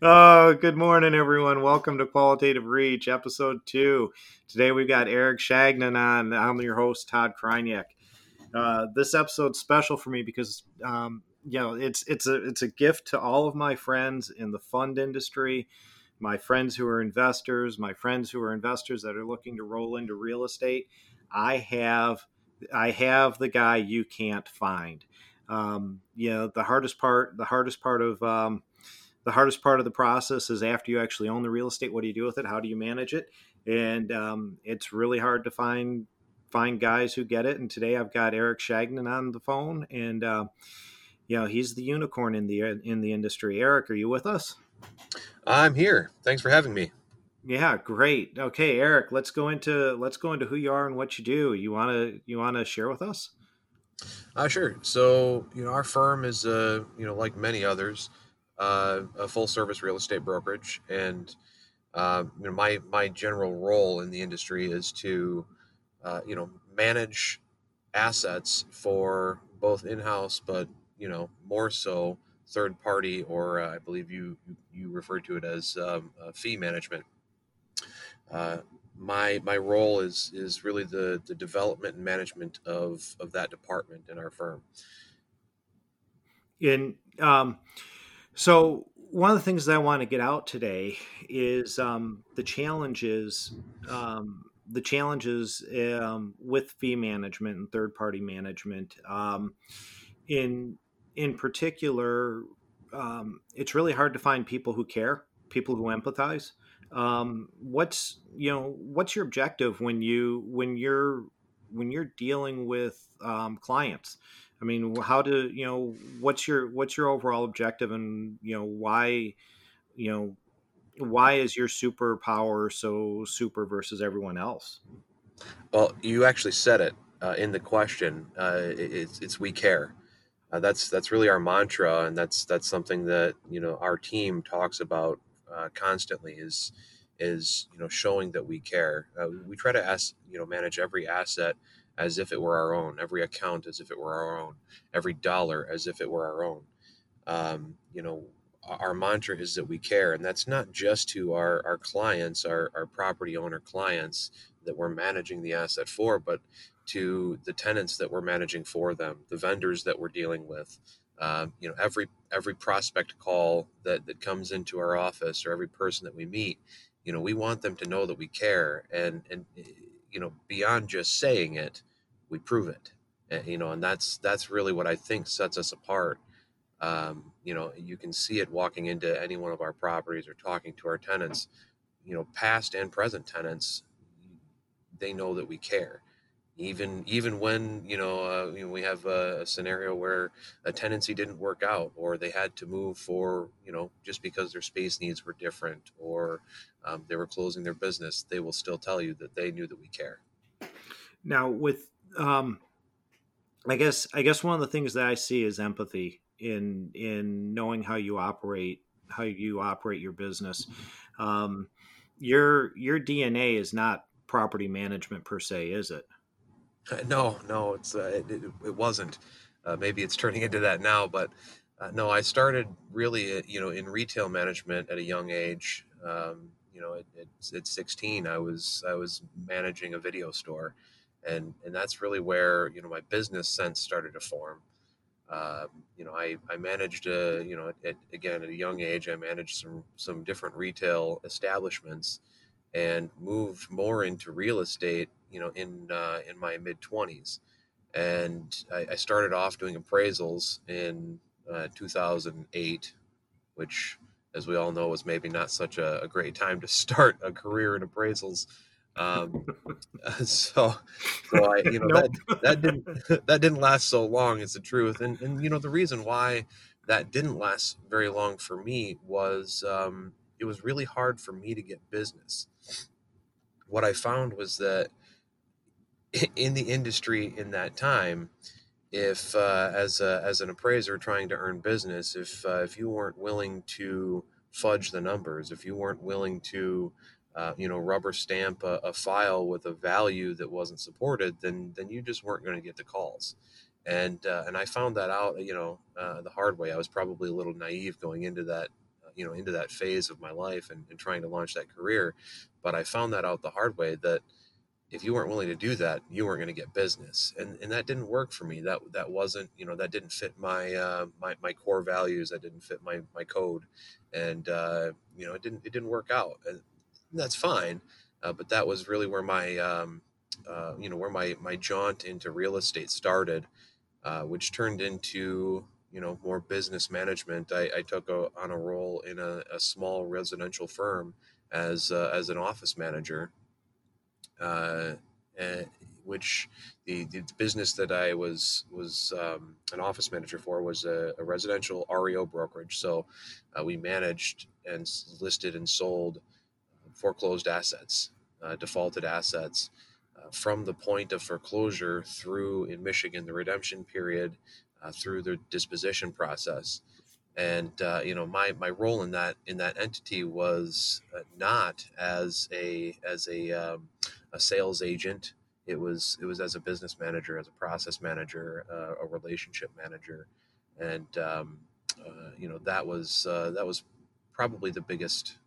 oh, good morning, everyone. Welcome to Qualitative Reach, episode two. Today we've got Eric Chagnon on. I'm your host, Todd Kryniak. Uh, this episode's special for me because, um, you know, it's it's a it's a gift to all of my friends in the fund industry, my friends who are investors, my friends who are investors that are looking to roll into real estate. I have I have the guy you can't find. Um, you know, the hardest part the hardest part of um, the hardest part of the process is after you actually own the real estate. What do you do with it? How do you manage it? And um, it's really hard to find find guys who get it. And today I've got Eric Chagnon on the phone, and uh, you know he's the unicorn in the in the industry. Eric, are you with us? I'm here. Thanks for having me. Yeah, great. Okay, Eric, let's go into let's go into who you are and what you do. You want to you want to share with us? Uh, sure. So, you know, our firm is, uh, you know, like many others, uh, a full service real estate brokerage. And, uh, you know, my, my general role in the industry is to, uh, you know, manage assets for both in house, but, you know, more so third party, or uh, I believe you, you referred to it as um, fee management. Uh, my my role is is really the the development and management of of that department in our firm. In um, so one of the things that I want to get out today is um, the challenges um, the challenges um, with fee management and third party management. Um, in in particular, um, it's really hard to find people who care, people who empathize um, what's you know what's your objective when you when you're when you're dealing with clients i mean how do you know what's your what's your overall objective and you know why you know why is your superpower so super versus everyone else well you actually said it uh, in the question uh, it's, it's we care uh, that's that's really our mantra and that's that's something that you know our team talks about uh, constantly is is you know showing that we care. Uh, we try to ask you know manage every asset as if it were our own, every account as if it were our own, every dollar as if it were our own. Um, you know, our mantra is that we care, and that's not just to our our clients, our our property owner clients that we're managing the asset for, but to the tenants that we're managing for them, the vendors that we're dealing with, um, you know, every every prospect call that that comes into our office or every person that we meet, you know, we want them to know that we care, and and eh, you know, beyond just saying it, we prove it. And, you know, and that's that's really what I think sets us apart. Um, you know, you can see it walking into any one of our properties or talking to our tenants. You know, past and present tenants, they know that we care even even when you know, uh, you know we have a, scenario where a tenancy didn't work out or they had to move for you know just because their space needs were different or um, they were closing their business they will still tell you that they knew that we care now with um, i guess i guess one of the things that i see is empathy in in knowing how you operate how you operate your business um, your your dna is not property management per se is it No, no, it's uh, it, it, it wasn't. Uh, maybe it's turning into that now, but uh, no, I started really, uh, you know, in retail management at a young age. Um, you know, at, at, at 16, I was I was managing a video store, and and that's really where you know my business sense started to form. Um, you know, I, I managed, uh, you know, at, again at a young age, I managed some some different retail establishments, and moved more into real estate you know in uh, in my mid 20s and I, I, started off doing appraisals in uh, 2008 which as we all know was maybe not such a, a great time to start a career in appraisals. Um, so so I you know nope. that that didn't that didn't last so long is the truth. And and you know the reason why that didn't last very long for me was um, it was really hard for me to get business. What I found was that in the industry in that time, if uh, as a, as an appraiser trying to earn business, if uh, if you weren't willing to fudge the numbers, if you weren't willing to uh, you know rubber stamp a, a, file with a value that wasn't supported, then then you just weren't going to get the calls. And uh, and I found that out you know uh, the hard way. I was probably a little naive going into that uh, you know, into that phase of my life and, and trying to launch that career. But I found that out the hard way that if you weren't willing to do that, you weren't going to get business, and and that didn't work for me. That that wasn't you know that didn't fit my uh, my my core values. That didn't fit my my code, and uh, you know it didn't it didn't work out. And that's fine, uh, but that was really where my um, uh, you know where my my jaunt into real estate started, uh, which turned into you know more business management. I, I took a, on a role in a, a small residential firm as uh, as an office manager uh, which the, the business that I was was um, an office manager for was a, a residential REO brokerage. So uh, we managed and listed and sold foreclosed assets, uh, defaulted assets, uh, from the point of foreclosure through in Michigan the redemption period, uh, through the disposition process and uh, you know my my role in that in that entity was uh, not as a as a um, a sales agent it was it was as a business manager as a process manager uh, a relationship manager and um, uh, you know that was uh, that was probably the biggest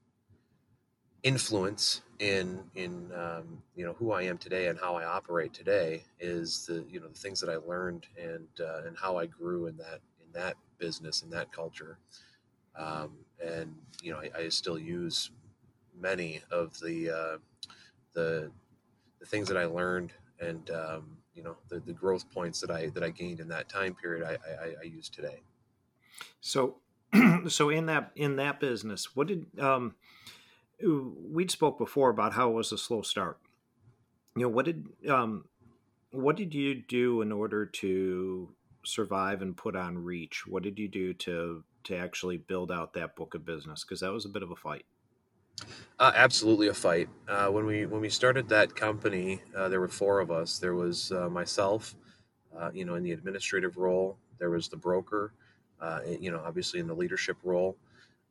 influence in in um, you know who I am today and how I operate today is the you know the things that I learned and uh, and how I grew in that in that business and that culture. Um, and you know, I, I, still use many of the uh, the the things that I learned and um, you know the, the growth points that I that I gained in that time period. I, I, I use today. So, so in that in that business, what did um, we'd spoke before about how it was a slow start. You know, what did um, what did you do in order to survive and put on reach what did you do to to actually build out that book of business because that was a bit of a fight uh, absolutely a fight. Uh, when we when we started that company uh, there were four of us. There was uh, myself uh, you know in the administrative role. There was the broker uh, you know obviously in the leadership role.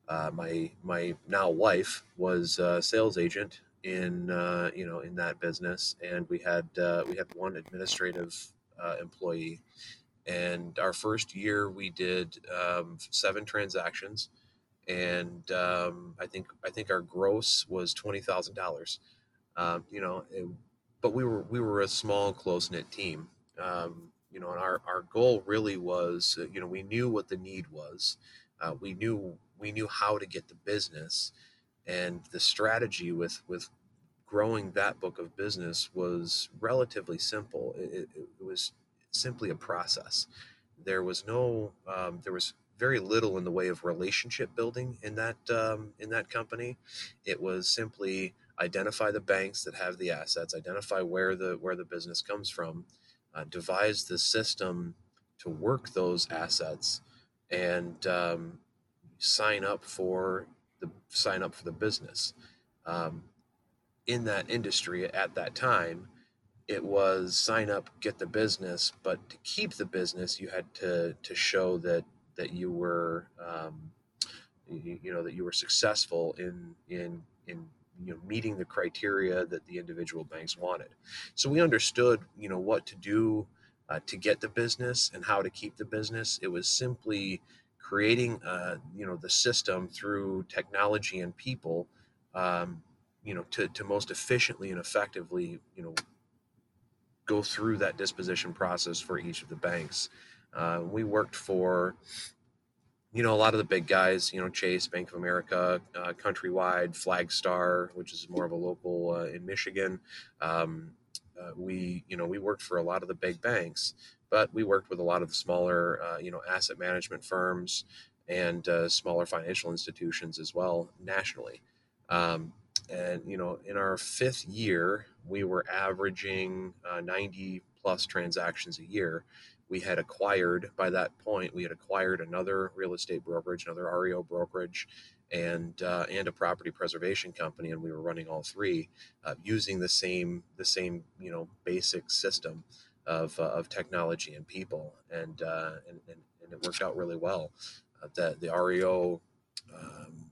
My my now wife was a sales agent in you know in that business and we had we had one administrative employee. And our first year, we did um, seven transactions, and um, I think I think our gross was twenty thousand um, dollars. You know, it, but we were we were a small, close knit team. Um, you know, and our, our goal really was, uh, you know, we knew what the need was. Uh, we knew we knew how to get the business, and the strategy with with growing that book of business was relatively simple. It, it, it was simply a process. There was no, um, there was very little in the way of relationship building in that um, in that company. It was simply identify the banks that have the assets, identify where the where the business comes from, uh, devise the system to work those assets, and um, sign up for the sign up for the business. Um, in that industry at that time, it was sign up, get the business, but to keep the business, you had to to show that that you were, um, you, you, know, that you were successful in in in you know meeting the criteria that the individual banks wanted. So we understood, you know, what to do uh, to get the business and how to keep the business. It was simply creating, uh, you know, the system through technology and people. Um, you know, to, to most efficiently and effectively, you know, go through that disposition process for each of the banks. Uh, we worked for, you know, a lot of the big guys, you know, Chase, Bank of America, uh, Countrywide, Flagstar, which is more of a local uh, in Michigan. Um, uh, we, you know, we worked for a lot of the big banks, but we worked with a lot of the smaller, uh, you know, asset management firms and uh, smaller financial institutions as well nationally. Um, and you know in our fifth year we were averaging uh, 90 plus transactions a year we had acquired by that point we had acquired another real estate brokerage another reo brokerage and uh, and a property preservation company and we were running all three uh, using the same the same you know basic system of, uh, of technology and people and, uh, and, and and it worked out really well uh, the the reo um,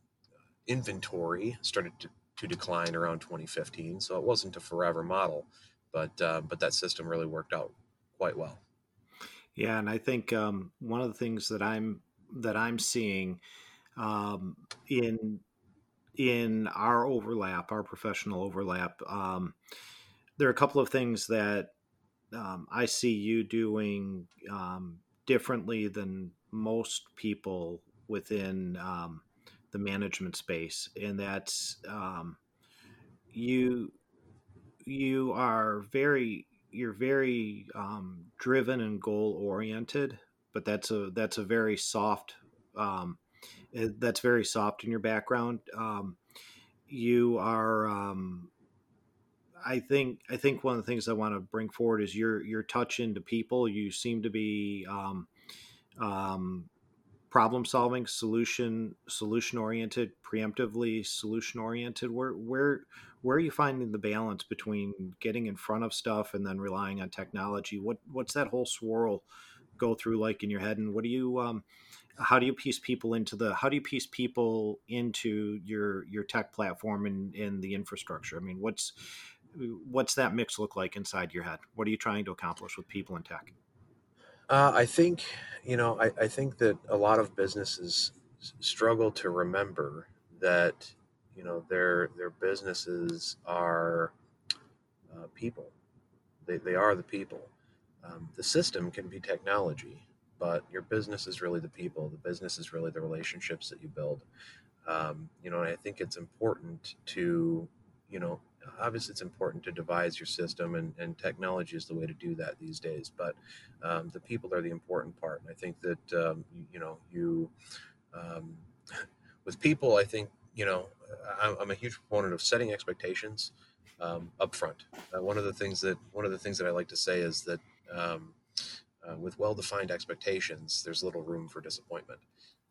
inventory started to to decline around 2015. So it wasn't a forever model, but uh, but that system really worked out quite well. Yeah, and I think um, one of the things that I'm that I'm seeing um, in in our overlap, our professional overlap, um, there are a couple of things that um, I see you doing um, differently than most people within um, the management space, and that's you you are very you're very um, driven and goal oriented, but that's a that's a very soft um, eh, that's very soft in your background. Um, you are, um, I think, I think one of the things I want to bring forward is your your touch into people. You seem to be um, um, problem solving, solution solution oriented, preemptively solution oriented. Where where where are you finding the balance between getting in front of stuff and then relying on technology? What what's that whole swirl go through like in your head, and what do you um, how do you piece people into the how do you piece people into your your tech platform and in the infrastructure? I mean, what's what's that mix look like inside your head? What are you trying to accomplish with people in tech? Uh, I think you know I, I think that a lot of businesses struggle to remember that you know their their businesses are uh, people. They, they are the people. Um, the system can be technology but your business is really the people. The business is really the relationships that you build. Um, you know i think it's important to you know obviously it's important to devise your system and, and technology is the way to do that these days but um, the people are the important part. And i think that um, you, you, know you um, with people i think you know I'm a huge proponent of setting expectations um, up front. Uh, one of the things that one of the things that I like to say is that um, uh, with well-defined expectations, there's little room for disappointment.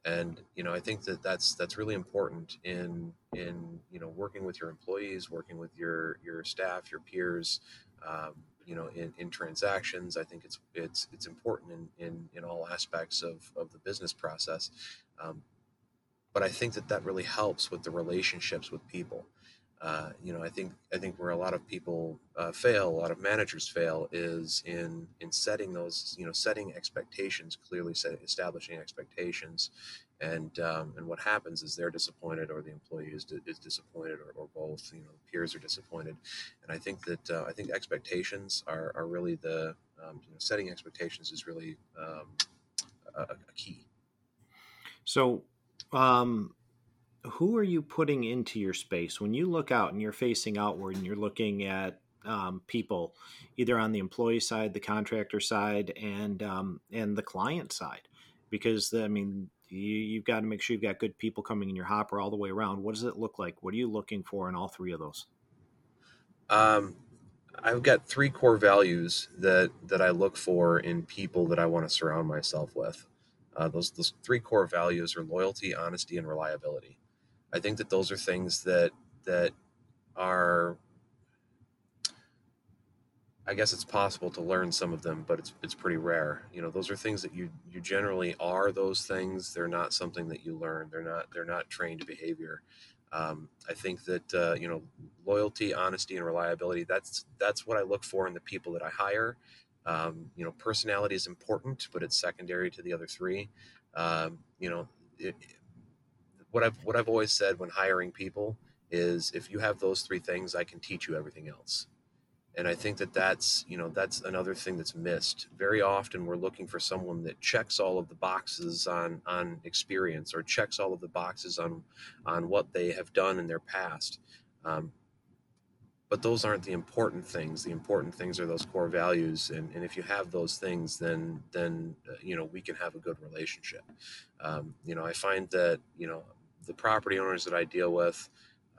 And you know, I think that that's that's really important in in you know working with your employees, working with your your staff, your peers. Um, you know, in, in transactions, I think it's it's it's important in in, in all aspects of, of the business process. Um, but I think that that really helps with the relationships with people. Uh, you know, I think I think where a lot of people uh, fail, a lot of managers fail, is in in setting those, you know, setting expectations clearly, set, establishing expectations, and um, and what happens is they're disappointed, or the employee is, is disappointed, or, or both. You know, peers are disappointed, and I think that uh, I think expectations are are really the um, you know, setting expectations is really um, a, a key. So um, who are you putting into your space? When you look out and you're facing outward and you're looking at um, people either on the employee side the contractor side and um, and the client side. Because i mean you, you've got to make sure you've got good people coming in your hopper all the way around. What does it look like? What are you looking for in all three of those? Um, i've got three core values that that i look for in people that i want to surround myself with uh, those those three core values are loyalty, honesty, and reliability. I think that those are things that that are I guess it's possible to learn some of them, but it's it's pretty rare. You know, those are things that you you generally are those things. They're not something that you learn. They're not they're not trained behavior. Um, I think that uh, you know loyalty, honesty, and reliability. That's that's what I look for in the people that I hire. Um, you know, personality is important, but it's secondary to the other three. Um, you know, it, what I've what I've always said when hiring people is if you have those three things, I can teach you everything else. And I think that that's you know that's another thing that's missed. Very often, we're looking for someone that checks all of the boxes on on experience or checks all of the boxes on on what they have done in their past. Um, but those aren't the important things. The important things are those core values and, and if you have those things then then uh, you know we can have a good relationship. Um, you know i find that you know the property owners that i deal with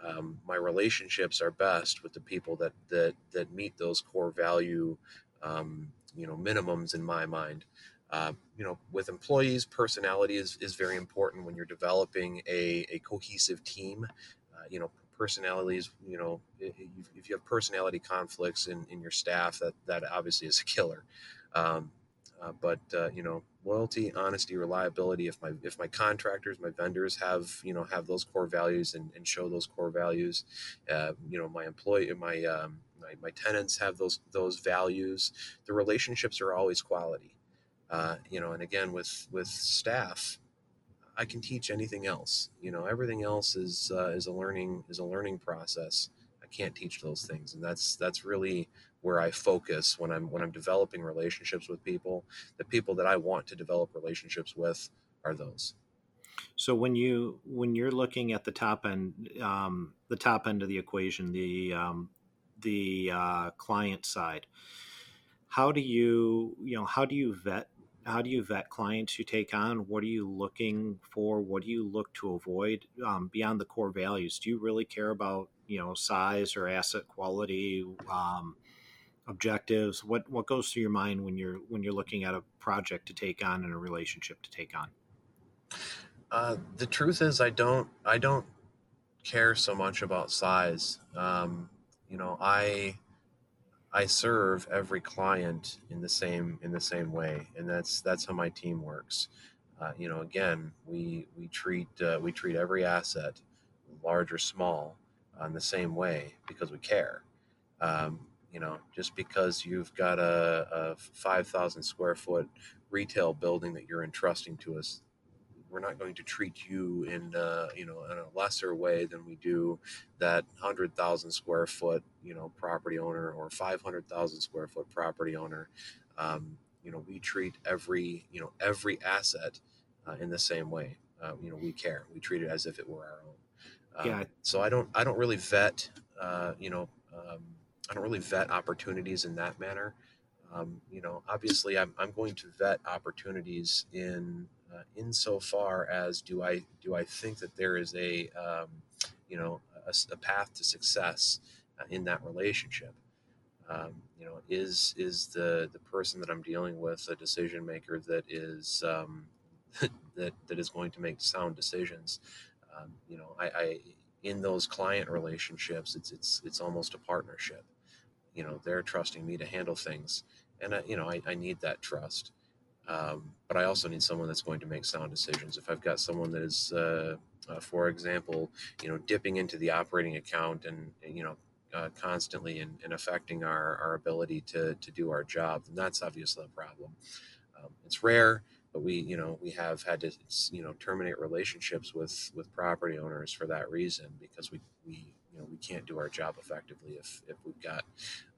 um, my relationships are best with the people that that that meet those core value um, you know minimums in my mind. Uh, you know with employees personality is, is very important when you're developing a, a cohesive team. Uh, you know personalities, you know, if you have personality conflicts in, in your staff, that, that obviously is a killer. Um, uh, but uh, you know, loyalty, honesty, reliability. If my if my contractors, my vendors have you know have those core values and, and show those core values, uh, you know, my employee, my, um, my my tenants have those those values. The relationships are always quality. Uh, you know, and again with with staff, I can teach anything else. You know, everything else is uh, is a learning is a learning process. I can't teach those things, and that's that's really where I focus when I'm when I'm developing relationships with people. The people that I want to develop relationships with are those. So when you when you're looking at the top end, um, the top end of the equation, the um, the uh, client side, how do you you know how do you vet how do you vet clients you take on? What are you looking for? What do you look to avoid um, beyond the core values? Do you really care about you know size or asset quality, um, objectives? What what goes through your mind when you're when you're looking at a project to take on and a relationship to take on? Uh, the truth is, I don't I don't care so much about size. Um, you know, I I serve every client in the same in the same way, and that's that's how my team works. Uh, you know, again, we we treat uh, we treat every asset, large or small, in the same way because we care. Um, you know, just because you've got a, a five thousand square foot retail building that you're entrusting to us we're not going to treat you in uh, you know in a lesser way than we do that hundred thousand square foot you know property owner or five hundred thousand square foot property owner. Um, you know, we treat every you know every asset uh, in the same way. Uh, you know, we care. We treat it as if it were our own. Um, yeah. So I don't I don't really vet. Uh, you know, um, I don't really vet opportunities in that manner. Um, you know, obviously, I'm, I'm going to vet opportunities in uh, insofar as do I do I think that there is a um, you know a, a, path to success uh, in that relationship. Um, you know, is is the the person that I'm dealing with a decision maker that is um, that that is going to make sound decisions? Um, you know, I, I in those client relationships, it's it's it's almost a partnership. You know, they're trusting me to handle things, and I, you know, I, I need that trust. Um, but I also need someone that's going to make sound decisions. If I've got someone that is, uh, uh, for example, you know, dipping into the operating account and, you know, uh, constantly and, and, affecting our, our ability to, to do our job, then that's obviously a problem. Um, it's rare, but we, you know, we have had to, you know, terminate relationships with, with property owners for that reason because we, we, you know, we can't do our job effectively if, if we've got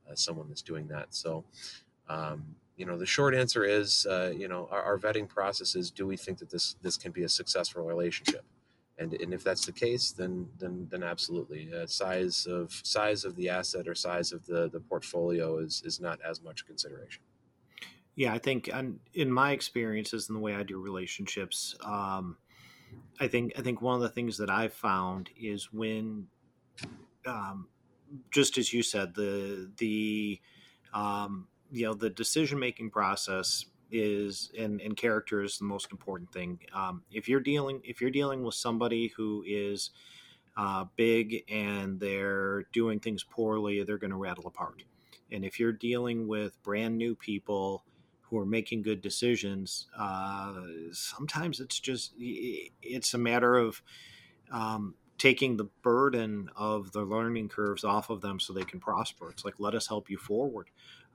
uh, someone that's doing that. So, um, you know, the short answer is, uh, you know, our, our, vetting process is: do we think that this this can be a successful relationship? And, and if that's the case, then then then absolutely, uh, size of size of the asset or size of the the portfolio is is not as much consideration. Yeah, I think in my experiences and the way I do relationships, um, I think I think one of the things that I've found is when, um, just as you said, the the um, you know the decision making process is and, and character is the most important thing. Um, if you're dealing if you're dealing with somebody who is uh, big and they're doing things poorly, they're going to rattle apart. And if you're dealing with brand new people who are making good decisions, uh, sometimes it's just it's a matter of um, taking the burden of the learning curves off of them so they can prosper. It's like let us help you forward.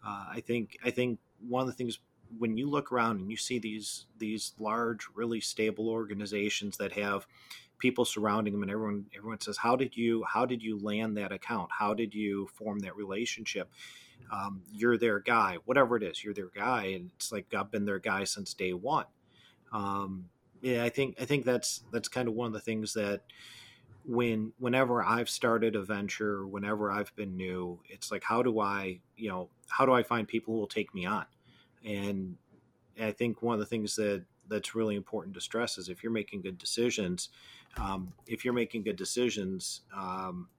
Uh, I think I think one of the things when you look around and you see these these large, really stable organizations that have people surrounding them, and everyone everyone says, "How did you how did you land that account? How did you form that relationship?" Um, you're their guy, whatever it is. You're their guy, and it's like I've been their guy since day one. Um, yeah, I think I think that's that's kind of one of the things that when whenever I've started a venture, whenever I've been new, it's like how do I, you know, how do I find people who will take me on? And I think one of the things that that's really important to stress is if you're making good decisions, um, if you're making good decisions, um,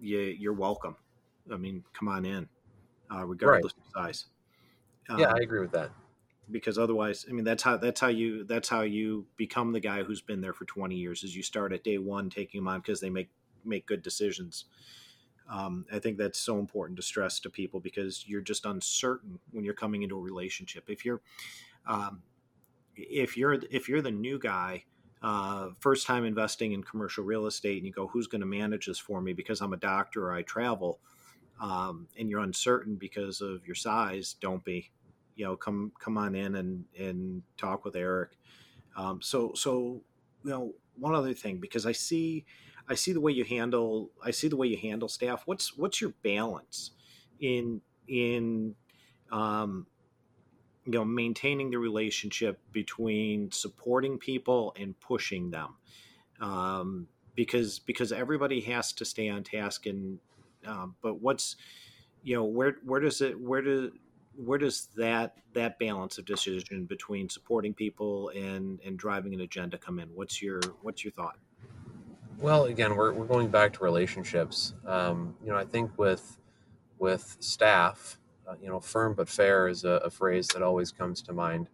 you, you're welcome. I mean, come on in, uh, regardless right. of size. Um, yeah, I agree with that because otherwise i mean that's how that's how you that's how you become the guy who's been there for 20 years is you start at day one taking them on because they make make good decisions. Um, i think that's so important to stress to people because you're just uncertain when you're coming into a relationship. If you're um, if you're if you're the new guy uh, first time investing in commercial real estate and you go who's going to manage this for me? Because i'm a doctor or i travel um, and you're uncertain because of your size don't be you know come come on in and and talk with Eric. Um, so so you know one other thing because I see I see the way you handle I see the way you handle staff. What's what's your balance in in um, you know maintaining the relationship between supporting people and pushing them um, because because everybody has to stay on task and um, but what's you know where where does it where do where does that that balance of decision between supporting people and and driving an agenda come in? What's your what's your thought? Well again we're, we're going back to relationships. Um, you know i think with with staff uh, you know firm but fair is a, a, phrase that always comes to mind.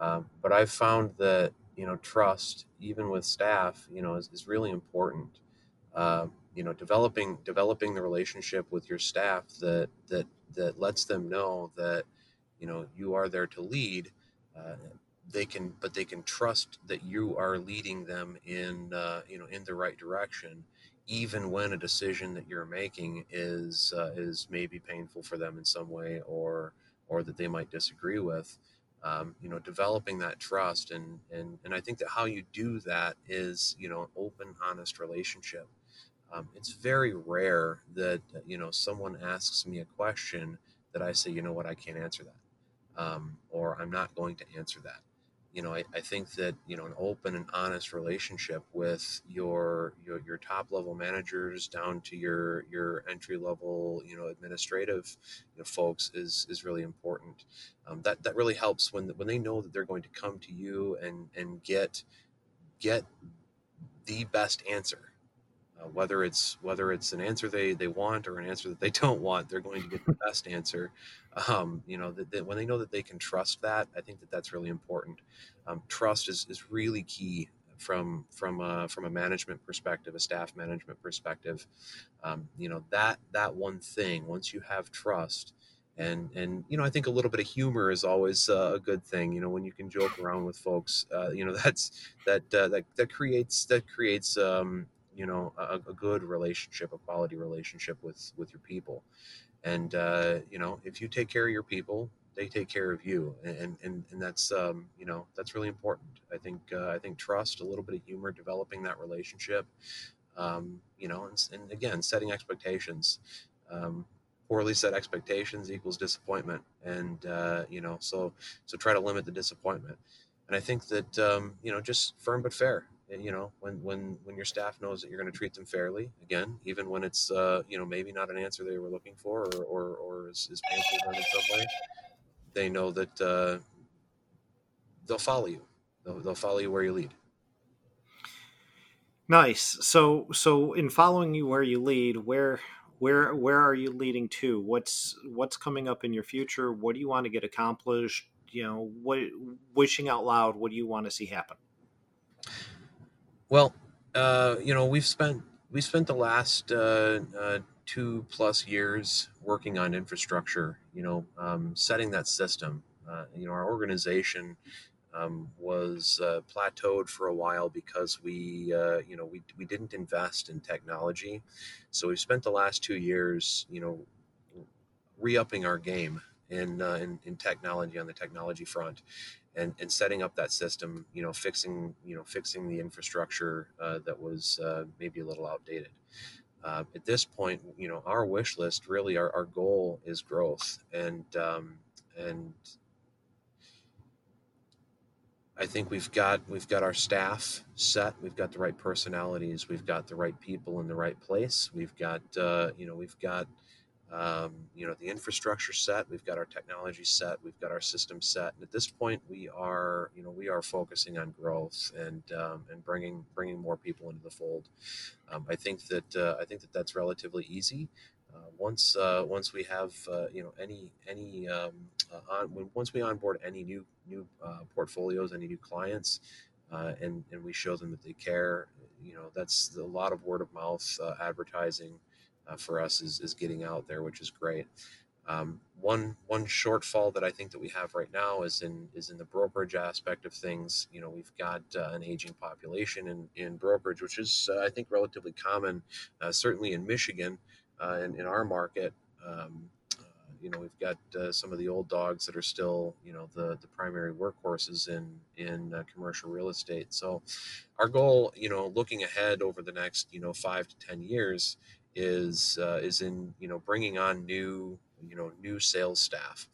Um, but i've found that you know trust even with staff you know is, is really important. Uh, you know developing developing the relationship with your staff that that that lets them know that you know you are there to lead uh, they can but they can trust that you are leading them in uh, you know in the right direction even when a decision that you're making is uh, is maybe painful for them in some way or or that they might disagree with. Um, you know developing that trust and and and I think that how you do that is you know an open honest relationship um, it's very rare that you know someone asks me a question that I say, you know what, I can't answer that, um, or I'm not going to answer that. You know, I, I think that you know an open and honest relationship with your your, your top level managers down to your your entry level you know administrative you know, folks is is really important. Um, that that really helps when when they know that they're going to come to you and and get get the best answer uh, whether it's whether it's an answer they they want or an answer that they don't want they're going to get the best answer. Um, you know that, that, when they know that they can trust that i think that that's really important. Um, trust is, is really key from from a, from a management perspective a staff management perspective. Um, you know that that one thing once you have trust and and you know i think a little bit of humor is always uh, a good thing. You know when you can joke around with folks uh, you know that's that uh, that that creates that creates um, you know a, a good relationship a quality relationship with with your people. And uh, you know if you take care of your people they take care of you. And and, and that's um, you know that's really important. I think uh, i think trust a little bit of humor developing that relationship um, you know and, and, again setting expectations. Um, poorly set expectations equals disappointment. And uh, you know so so try to limit the disappointment. And i think that um, you know just firm but fair you know when when when your staff knows that you're going to treat them fairly again even when it's uh, you know maybe not an answer they were looking for or or, or is, is painful in some way they know that uh, they'll follow you. They'll, they'll follow you where you lead. Nice. So so in following you where you lead where where where are you leading to? What's what's coming up in your future? What do you want to get accomplished? You know what wishing out loud what do you want to see happen well, uh, you know, we've spent we spent the last uh, uh, two plus years working on infrastructure. You know, um, setting that system. Uh, you know, our organization um, was uh, plateaued for a while because we, uh, you know, we we didn't invest in technology. So we've spent the last two years, you know, re-upping our game in, in, in technology on the technology front and, and setting up that system, you know, fixing, you know, fixing the infrastructure uh, that was uh, maybe a little outdated. Uh, at this point, you know, our wish list really, our, our goal is growth, and um, and I think we've got we've got our staff set. We've got the right personalities. We've got the right people in the right place. We've got uh, you know we've got um, you know the infrastructure set we've got our technology set we've got our system set. And at this point we are you know we are focusing on growth and um, and bringing bringing more people into the fold. Um, i think that uh, i think that that's relatively easy. Uh, once uh, once we have uh, you know any any um, uh, on when, once we onboard any new new uh, portfolios any new clients and and we show them that they care you know that's a lot of word of mouth advertising uh, for us is, is getting out there, which is great. Um, one one shortfall that I think that we have right now is in is in the brokerage aspect of things. You know, we've got uh, an aging population in, in brokerage, which is uh, I think relatively common, uh, certainly in Michigan, uh, in, in our market. Um, uh, you know, we've got uh, some of the old dogs that are still, you know, the the primary workhorses in in commercial real estate. So, our goal, you know, looking ahead over the next, you know, five to ten years, is uh, is in you know bringing on new you know new sales staff.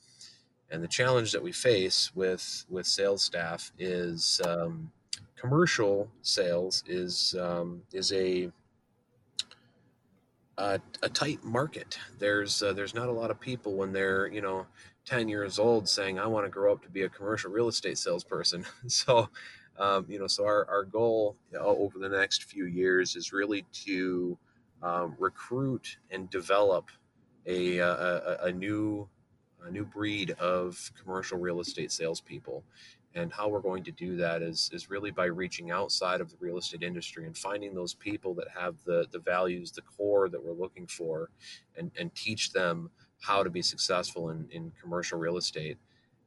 And the challenge that we face with with sales staff is um, commercial sales is um, is a a, a tight market. There's uh, there's not a lot of people when they're you know 10 years old saying I want to grow up to be a commercial real estate salesperson. so um, you know so our, our goal you know, over the next few years is really to um, recruit and develop a, a, a new a new breed of commercial real estate salespeople and how we're going to do that is, is really by reaching outside of the real estate industry and finding those people that have the, the values, the core that we're looking for, and, and teach them how to be successful in, in commercial real estate.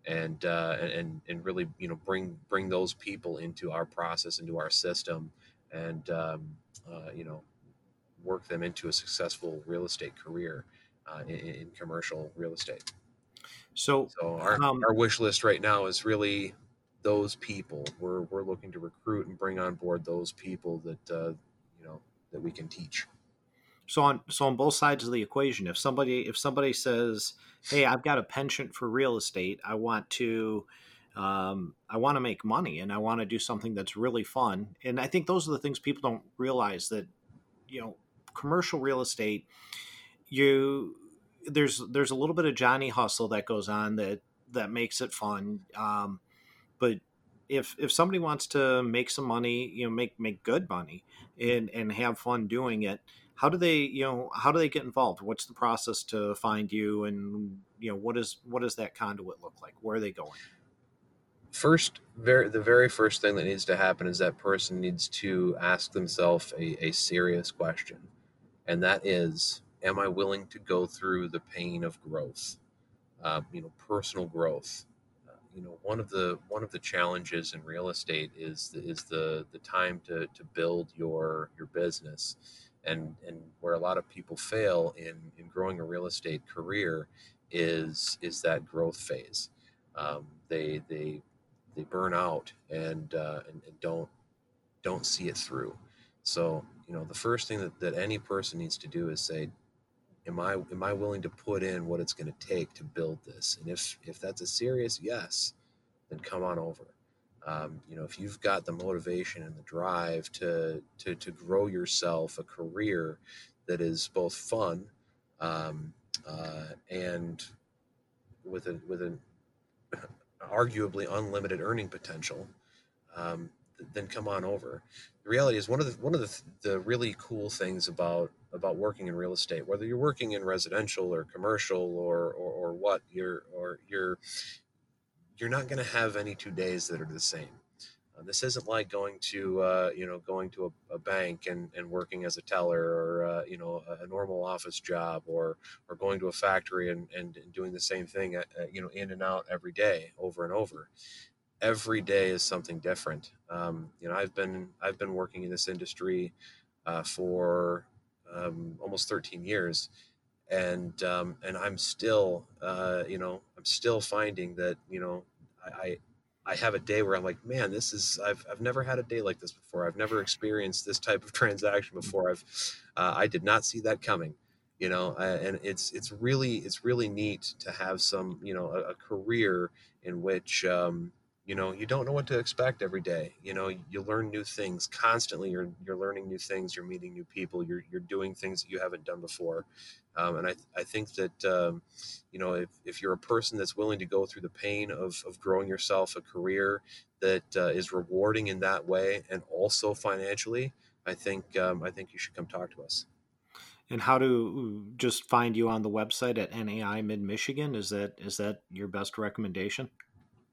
And, uh, and and really you know bring bring those people into our process into our system and um, uh, you know work them into a successful real estate career uh, in, in, commercial real estate. So, so our, um, our wish list right now is really those people. We're we're looking to recruit and bring on board those people that uh, you know that we can teach. So on so on both sides of the equation, if somebody if somebody says, "Hey, I've got a penchant for real estate. I want to." Um, I want to make money and I want to do something that's really fun. And I think those are the things people don't realize that, you know, commercial real estate, you there's there's a little bit of Johnny hustle that goes on that that makes it fun. Um, but if if somebody wants to make some money, you know, make make good money and and have fun doing it, how do they, you know, how do they get involved? What's the process to find you and you know, what is what does that conduit look like? Where are they going? First, very the very first thing that needs to happen is that person needs to ask themselves a, a serious question. And that is, am I willing to go through the pain of growth? Uh, you know, personal growth. You know one of the one of the challenges in real estate is the, is the the time to to build your your business. And and where a lot of people fail in in growing a real estate career is is that growth phase. Um, they they they burn out and, uh, and and don't don't see it through. So you know the first thing that, that any person needs to do is say am I am I willing to put in what it's going to take to build this? And if if that's a serious yes, then come on over. Um, you know, if you've got the motivation and the drive to to to grow yourself a career that is both fun um, uh, and with a with an arguably unlimited earning potential, um, then come on over. Reality is one of the one of the, the really cool things about about working in real estate, whether you're working in residential or commercial or or, or what, you're or you're you're not going to have any two days that are the same. Uh, this isn't like going to uh, you know going to a, a, bank and, and working as a teller or uh, you know a, a, normal office job or or going to a factory and, and, and doing the same thing uh, uh, you know in and out every day over and over every day is something different. Um, you know, I've been I've been working in this industry uh, for um, almost 13 years, and um, and I'm still uh, you know I'm still finding that you know I, I have a day where I'm like, man, this is I've I've never had a day like this before. I've never experienced this type of transaction before. I've uh, I did not see that coming you know and it's it's really it's really neat to have some you know a, a career in which um, you know you don't know what to expect every day you know you learn new things constantly you're you're learning new things you're meeting new people you're you're doing things that you haven't done before. Um, and I, I think that um, you know if, if you're a person that's willing to go through the pain of, of growing yourself a career that uh, is rewarding in that way and also financially I think um, I think you should come talk to us. And how to just find you on the website at NAI Mid Michigan? Is that is that your best recommendation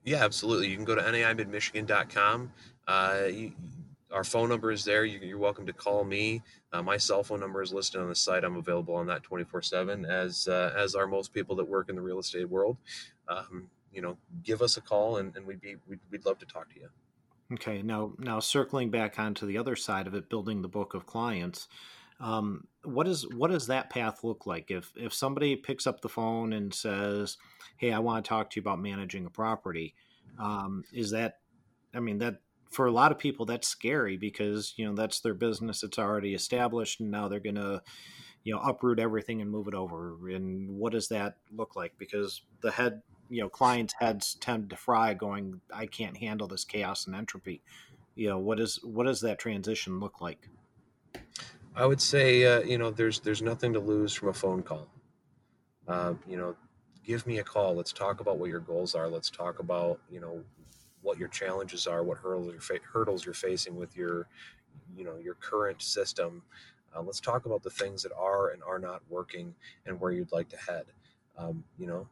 yeah, absolutely. You can go to naimidmichigan.com. Uh, you, our phone number is there. You, are welcome to call me. Uh, my cell phone number is listed on the site. I'm available on that 24 seven, as uh, as are most people that work in the real estate world. Um, you know, give us a call, and, and we'd be we'd, we'd love to talk to you. Okay. Now now circling back onto the other side of it, building the book of clients. Um, what is what does that path look like? If if somebody picks up the phone and says, "Hey, I want to talk to you about managing a property," um, is that? I mean, that for a lot of people that's scary because you know that's their business. It's already established, and now they're gonna you know uproot everything and move it over. And what does that look like? Because the head you know clients' heads tend to fry, going, "I can't handle this chaos and entropy." You know, what is what does that transition look like? I would say, uh, you know, there's there's nothing to lose from a phone call. Uh, you know, give me a call. Let's talk about what your goals are. Let's talk about, you know, what your challenges are, what hurdles you're, fa- hurdles you're facing with your, you know, your current system. Uh, let's talk about the things that are and are not working and where you'd like to head. Um, you know,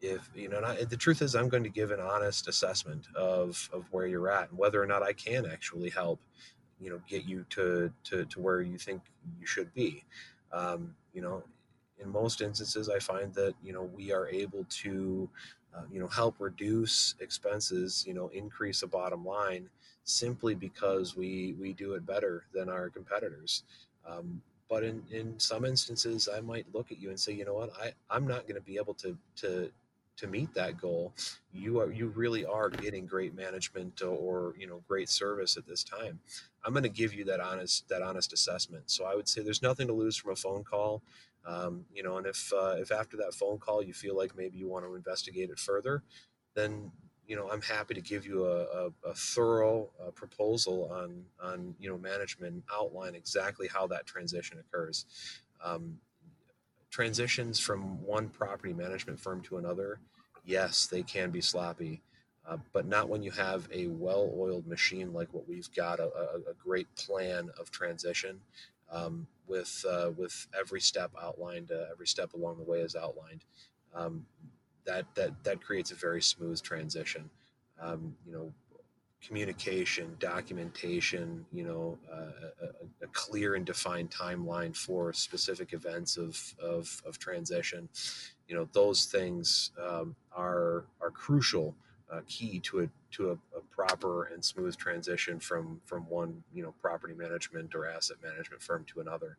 if you know, the truth is, I'm going to give an honest assessment of of where you're at and whether or not I can actually help you know get you to to, to where you think you should be um, you know in most instances i find that you know we are able to uh, you know help reduce expenses you know increase the bottom line simply because we we do it better than our competitors. Um, but in in some instances i might look at you and say you know what? I i'm not going to be able to to to meet that goal. You are you really are getting great management or you know great service at this time. I'm going to give you that honest that honest assessment. So i would say there's nothing to lose from a phone call um, you know and if uh, if after that phone call you feel like maybe you want to investigate it further then you know i'm happy to give you a, a, a thorough uh, proposal on on you know management outline exactly how that transition occurs. Um, transitions from one property management firm to another, yes, they can be sloppy, uh, but not when you have a well oiled machine like what we've got a, a, a great plan of transition um, with, uh, with every step outlined, uh, every step along the way is outlined. Um, that, that, that creates a very smooth transition. Um, you know, communication, documentation, you know, uh, a, a, clear and defined timeline for specific events of, of, of transition. You know, those things um, are are crucial, uh, key to a to a, a, proper and smooth transition from from one you know property management or asset management firm to another.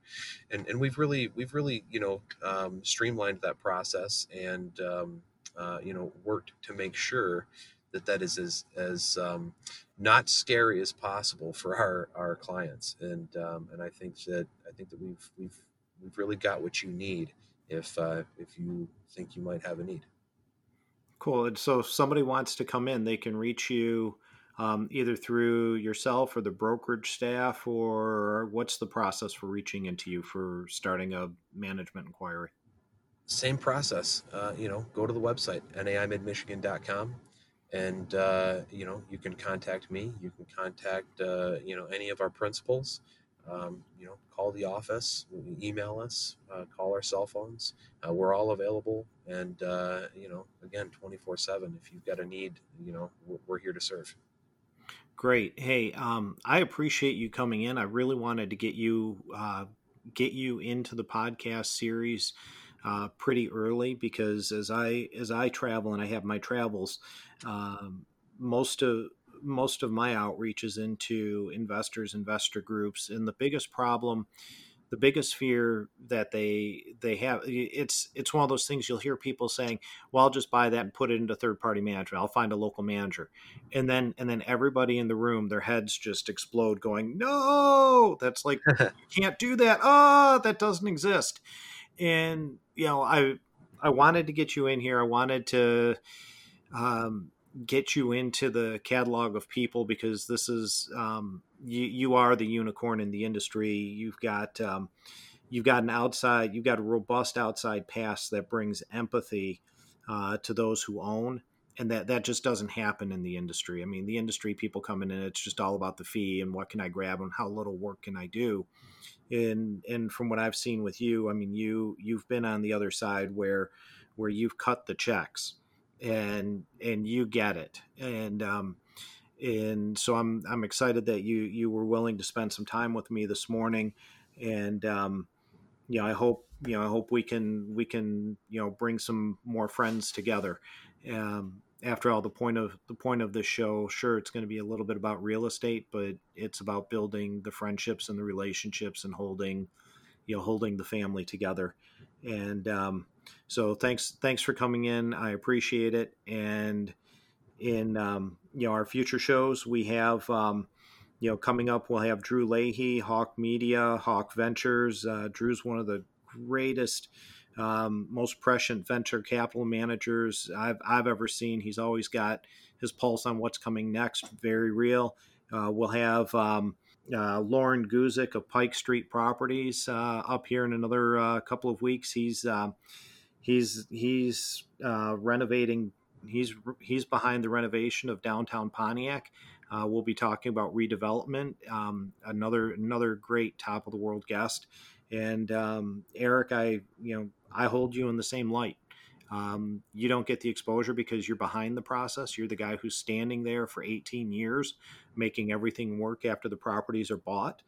And and we've really we've really you know um, streamlined that process and um, uh, you know worked to make sure that that is as as um, not scary as possible for our our clients. And um, and I think that I think that we've we've we've really got what you need if uh, if you think you might have a need. Cool. And so if somebody wants to come in, they can reach you um, either through yourself or the brokerage staff, or what's the process for reaching into you for starting a management inquiry? Same process. Uh, you know, go to the website, naimidmichigan.com and uh, you know you can contact me you can contact uh, you know any of our principals um, you know call the office email us uh, call our cell phones. Uh, we're all available and uh, you know again 24 7 if you've got a need you know we're here to serve. Great. Hey um, i appreciate you coming in. I really wanted to get you uh, get you into the podcast series uh, pretty early because as I as I travel and I have my travels, um, most of most of my outreach is into investors, investor groups, and the biggest problem, the biggest fear that they they have, it's it's one of those things you'll hear people saying, "Well, I'll just buy that and put it into third party management. I'll find a local manager," and then and then everybody in the room, their heads just explode, going, "No, that's like you can't do that. Oh, that doesn't exist." And you know, I I wanted to get you in here. I wanted to um, get you into the catalog of people because this is um, you, you are the unicorn in the industry. You've got um, you've got an outside, you've got a robust outside pass that brings empathy uh, to those who own, and that that just doesn't happen in the industry. I mean, the industry people coming in, it's just all about the fee and what can I grab and how little work can I do and and from what I've seen with you, I mean you you've been on the other side where where you've cut the checks and and you get it. And um and so I'm I'm excited that you you were willing to spend some time with me this morning. And um you know I hope you know I hope we can we can you know bring some more friends together. Um after all, the point of the point of this show, sure, it's going to be a little bit about real estate, but it's about building the friendships and the relationships and holding, you know, holding the family together. And um, so, thanks, thanks for coming in. I appreciate it. And in um, you know our future shows, we have. Um, you know, coming up, we'll have Drew Leahy, Hawk Media, Hawk Ventures. Uh, Drew's one of the greatest um, most prescient venture capital managers I've, I've ever seen. He's always got his pulse on what's coming next, very real. Uh, we'll have um, uh, Lauren Guzik of Pike Street Properties uh, up here in another uh, couple of weeks. He's um, he's he's uh, renovating. He's he's behind the renovation of downtown Pontiac. Uh, we'll be talking about redevelopment. Um, another another great top of the world guest. And um, Eric, I you know I hold you in the same light. Um, you don't get the exposure because you're behind the process. You're the guy who's standing there for 18 years, making everything work after the properties are bought.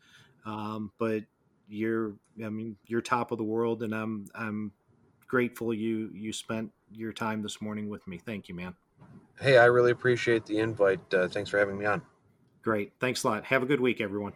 Um, but you're, I mean, you're top of the world, and I'm, I'm grateful you you spent your time this morning with me. Thank you, man. Hey, I really appreciate the invite. Uh, thanks for having me on. Great. Thanks a lot. Have a good week, everyone.